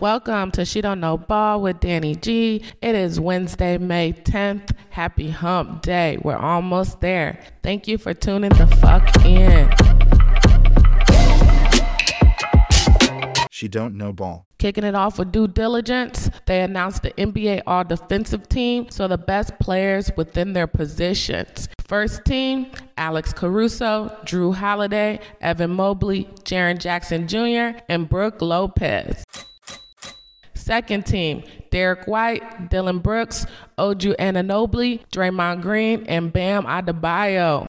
Welcome to She Don't Know Ball with Danny G. It is Wednesday, May 10th. Happy hump day. We're almost there. Thank you for tuning the fuck in. She don't know ball. Kicking it off with due diligence, they announced the NBA All Defensive Team, so the best players within their positions. First team, Alex Caruso, Jrue Holiday, Evan Mobley, Jaren Jackson Jr., and Brook Lopez. Second team, Derrick White, Dillon Brooks, OG Anunoby, Draymond Green, and Bam Adebayo.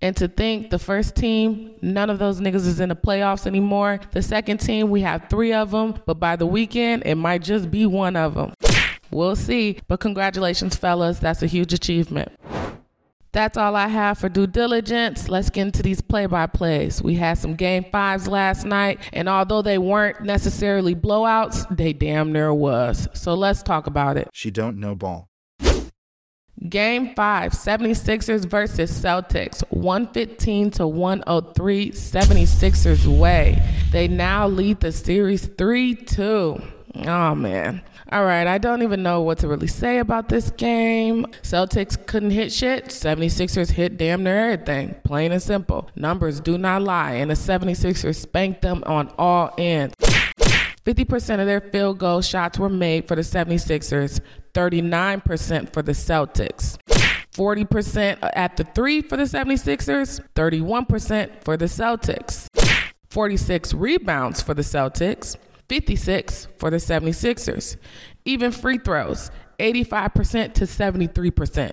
And to think the first team, none of those niggas is in the playoffs anymore. The second team, we have three of them, but by the weekend, it might just be one of them. We'll see. But congratulations, fellas. That's a huge achievement. That's all I have for due diligence. Let's get into these play by plays. We had some game fives last night, and although they weren't necessarily blowouts, they damn near was. So let's talk about it. She don't know ball. Game 5, 76ers versus Celtics, 115 to 103, 76ers way. They now lead the series 3 2. Oh man. All right, I don't even know what to really say about this game. Celtics couldn't hit shit. 76ers hit damn near everything. Plain and simple. Numbers do not lie, and the 76ers spanked them on all ends. 50% of their field goal shots were made for the 76ers, 39% for the Celtics. 40% at the three for the 76ers, 31% for the Celtics. 46 rebounds for the Celtics, 56 for the 76ers. Even free throws, 85% to 73%.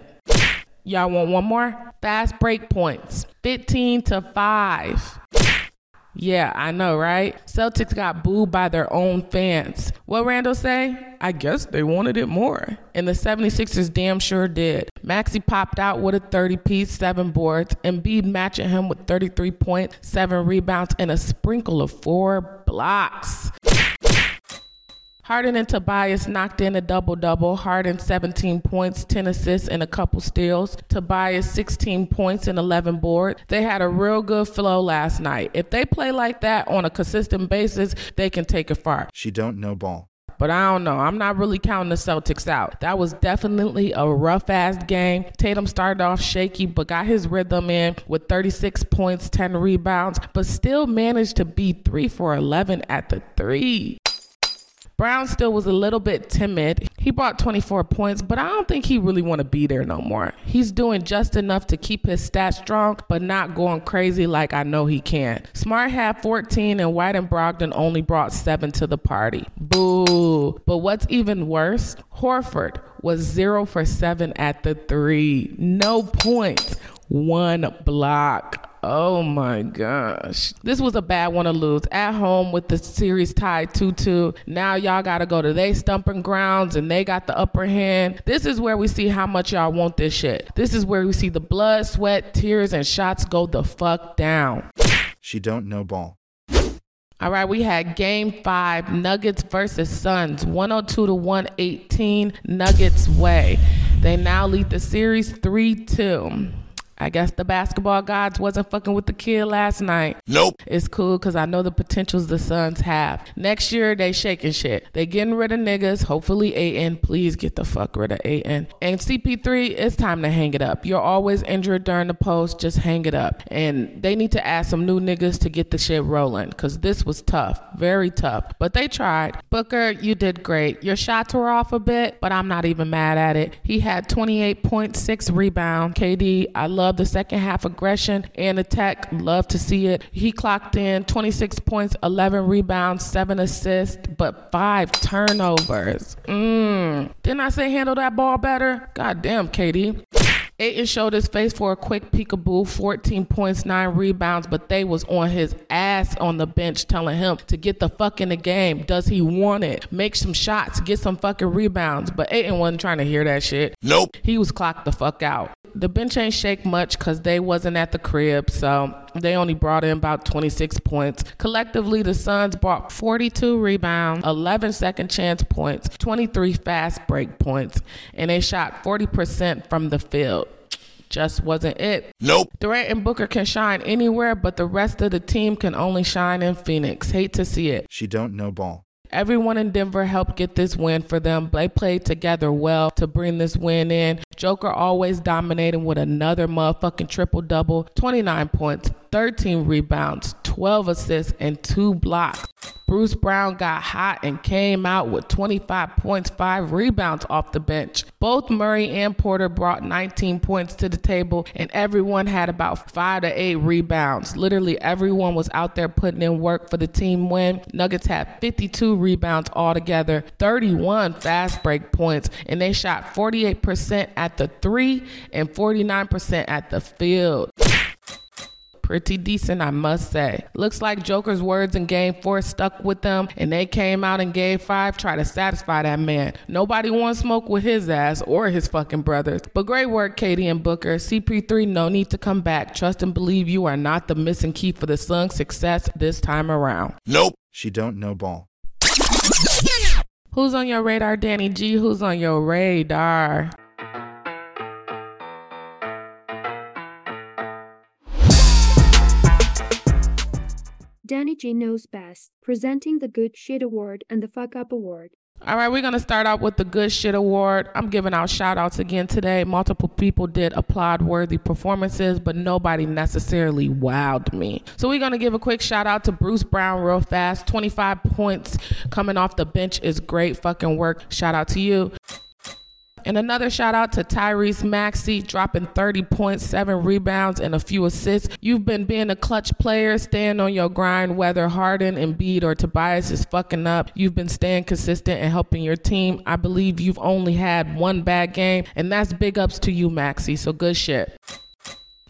Y'all want one more? Fast break points, 15 to 5. Yeah, I know, right? Celtics got booed by their own fans. What Randle say? I guess they wanted it more. And the 76ers damn sure did. Maxey popped out with a 30 piece, seven boards, and Embiid matching him with 33 points, seven rebounds, and a sprinkle of four blocks. Harden and Tobias knocked in a double double. Harden 17 points, 10 assists, and a couple steals. Tobias 16 points and 11 boards. They had a real good flow last night. If they play like that on a consistent basis, they can take it far. She don't know ball. But I don't know. I'm not really counting the Celtics out. That was definitely a rough ass game. Tatum started off shaky, but got his rhythm in with 36 points, 10 rebounds, but still managed to be 3 for 11 at the three. Brown still was a little bit timid. He brought 24 points, but I don't think he really want to be there no more. He's doing just enough to keep his stats strong, but not going crazy like I know he can. Smart had 14 and White and Brogdon only brought 7 to the party. Boo. But what's even worse, Horford was 0 for 7 at the 3. No points. One block. Oh my gosh. This was a bad one to lose. At home with the series tied 2 2. Now y'all got to go to they stumping grounds and they got the upper hand. This is where we see how much y'all want this shit. This is where we see the blood, sweat, tears, and shots go the fuck down. She don't know ball. All right, we had game five, Nuggets versus Suns, 102 to 118, Nuggets way. They now lead the series 3 2. I guess the basketball gods wasn't fucking with the kid last night. Nope. It's cool because I know the potentials the Suns have. Next year, they shaking shit. They getting rid of niggas. Hopefully, AN. Please get the fuck rid of AN. And CP3, it's time to hang it up. You're always injured during the post. Just hang it up. And they need to add some new niggas to get the shit rolling because this was tough. Very tough. But they tried. Booker, you did great. Your shots were off a bit, but I'm not even mad at it. He had 28.6 rebound. KD, I love love the second half aggression and attack. Love to see it. He clocked in 26 points, 11 rebounds, 7 assists, but 5 turnovers. Mmm. Didn't I say handle that ball better? God damn, KD. Ayton showed his face for a quick peekaboo, 14 points, 9 rebounds, but they was on his ass on the bench telling him to get the fuck in the game. Does he want it? Make some shots, get some fucking rebounds. But Ayton wasn't trying to hear that shit. Nope. He was clocked the fuck out the bench ain't shake much because they wasn't at the crib, so they only brought in about 26 points. Collectively, the Suns brought 42 rebounds, 11 second chance points, 23 fast break points, and they shot 40% from the field. Just wasn't it. Nope. Durant and Booker can shine anywhere, but the rest of the team can only shine in Phoenix. Hate to see it. She don't know ball. Everyone in Denver helped get this win for them. They played together well to bring this win in. Joker always dominating with another motherfucking triple double 29 points, 13 rebounds, 12 assists, and two blocks. Bruce Brown got hot and came out with 25 points, 5 rebounds off the bench. Both Murray and Porter brought 19 points to the table, and everyone had about 5 to 8 rebounds. Literally, everyone was out there putting in work for the team win. Nuggets had 52 rebounds altogether, 31 fast break points, and they shot 48% at the three and 49% at the field pretty decent, I must say. Looks like Joker's words in game four stuck with them, and they came out in game five try to satisfy that man. Nobody wants smoke with his ass or his fucking brothers. But great work, KD and Booker. CP3, no need to come back. Trust and believe you are not the missing key for the Suns' success this time around. Nope. She don't know ball. Who's on your radar, Danny G? Who's on your radar? Danny G knows best, presenting the Good Shit Award and the Fuck Up Award. All right, we're going to start out with the Good Shit Award. I'm giving out shout outs again today. Multiple people did applaud worthy performances, but nobody necessarily wowed me. So we're going to give a quick shout out to Bruce Brown real fast. 25 points coming off the bench is great fucking work. Shout out to you. And another shout out to Tyrese Maxey dropping 30 points, seven rebounds, and a few assists. You've been being a clutch player, staying on your grind, whether Harden, Embiid, or Tobias is fucking up. You've been staying consistent and helping your team. I believe you've only had one bad game, and that's big ups to you, Maxey. So good shit.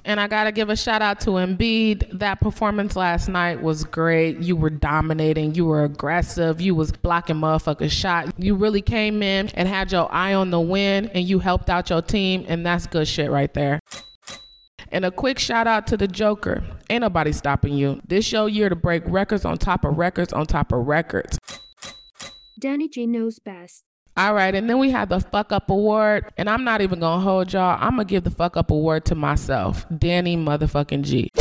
And I got to give a shout out to Embiid. That performance last night was great. You were dominating. You were aggressive. You was blocking motherfuckers shot. You really came in and had your eye on the win and you helped out your team. And that's good shit right there. And a quick shout out to the Joker. Ain't nobody stopping you. This your year to break records on top of records on top of records. Danny G knows best. All right, and then we have the fuck up award, and I'm not even gonna hold y'all. I'm gonna give the fuck up award to myself, Danny motherfucking G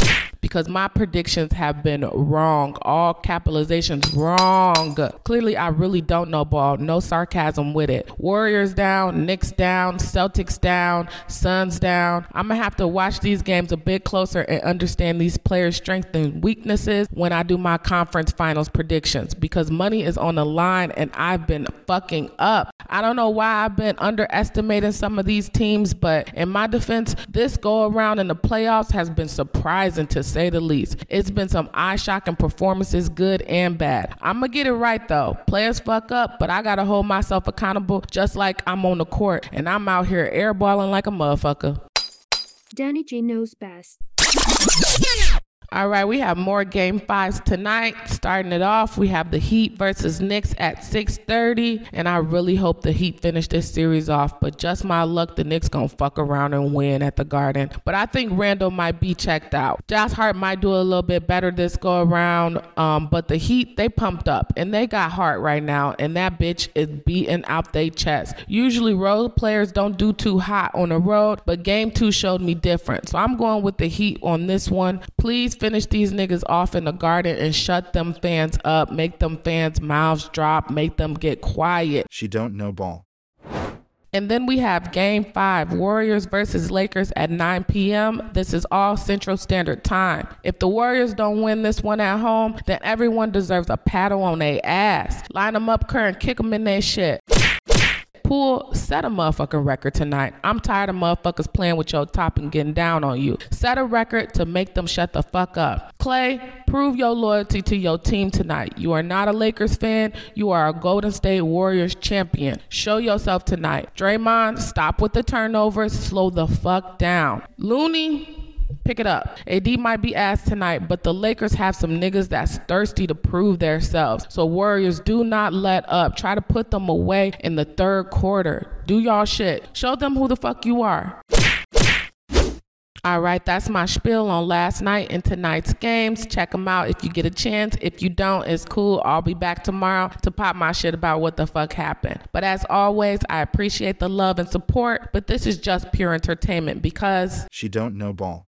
because my predictions have been wrong. All capitalizations wrong. Clearly, I really don't know ball. No sarcasm with it. Warriors down, Knicks down, Celtics down, Suns down. I'm gonna have to watch these games a bit closer and understand these players' strengths and weaknesses when I do my conference finals predictions because money is on the line and I've been fucking up. I don't know why I've been underestimating some of these teams, but in my defense, this go around in the playoffs has been surprising to say the least. It's been some eye shocking performances, good and bad. I'm gonna get it right though. Players fuck up, but I gotta hold myself accountable just like I'm on the court and I'm out here airballing like a motherfucker. Danny G knows best. All right, we have more game fives tonight. Starting it off, we have the Heat versus Knicks at 6:30, and I really hope the Heat finish this series off. But just my luck, the Knicks gonna fuck around and win at the Garden. But I think Randle might be checked out. Josh Hart might do a little bit better this go around. Um, but the Heat they pumped up and they got Hart right now, and that bitch is beating out their chest. Usually road players don't do too hot on the road, but game two showed me different. So I'm going with the Heat on this one. Please finish these niggas off in the garden and shut them fans up, make them fans' mouths drop, make them get quiet. She don't know ball. And then we have game five Warriors versus Lakers at 9 p.m. This is all Central Standard Time. If the Warriors don't win this one at home, then everyone deserves a paddle on their ass. Line them up, Kerr, and kick them in their shit. Set a motherfucking record tonight. I'm tired of motherfuckers playing with your top and getting down on you. Set a record to make them shut the fuck up. Clay, prove your loyalty to your team tonight. You are not a Lakers fan. You are a Golden State Warriors champion. Show yourself tonight. Draymond, stop with the turnovers. Slow the fuck down. Looney, Pick it up. AD might be ass tonight, but the Lakers have some niggas that's thirsty to prove themselves. So Warriors, do not let up. Try to put them away in the third quarter. Do y'all shit. Show them who the fuck you are. All right, that's my spiel on last night and tonight's games. Check them out if you get a chance. If you don't, it's cool. I'll be back tomorrow to pop my shit about what the fuck happened. But as always, I appreciate the love and support, but this is just pure entertainment because She don't know ball.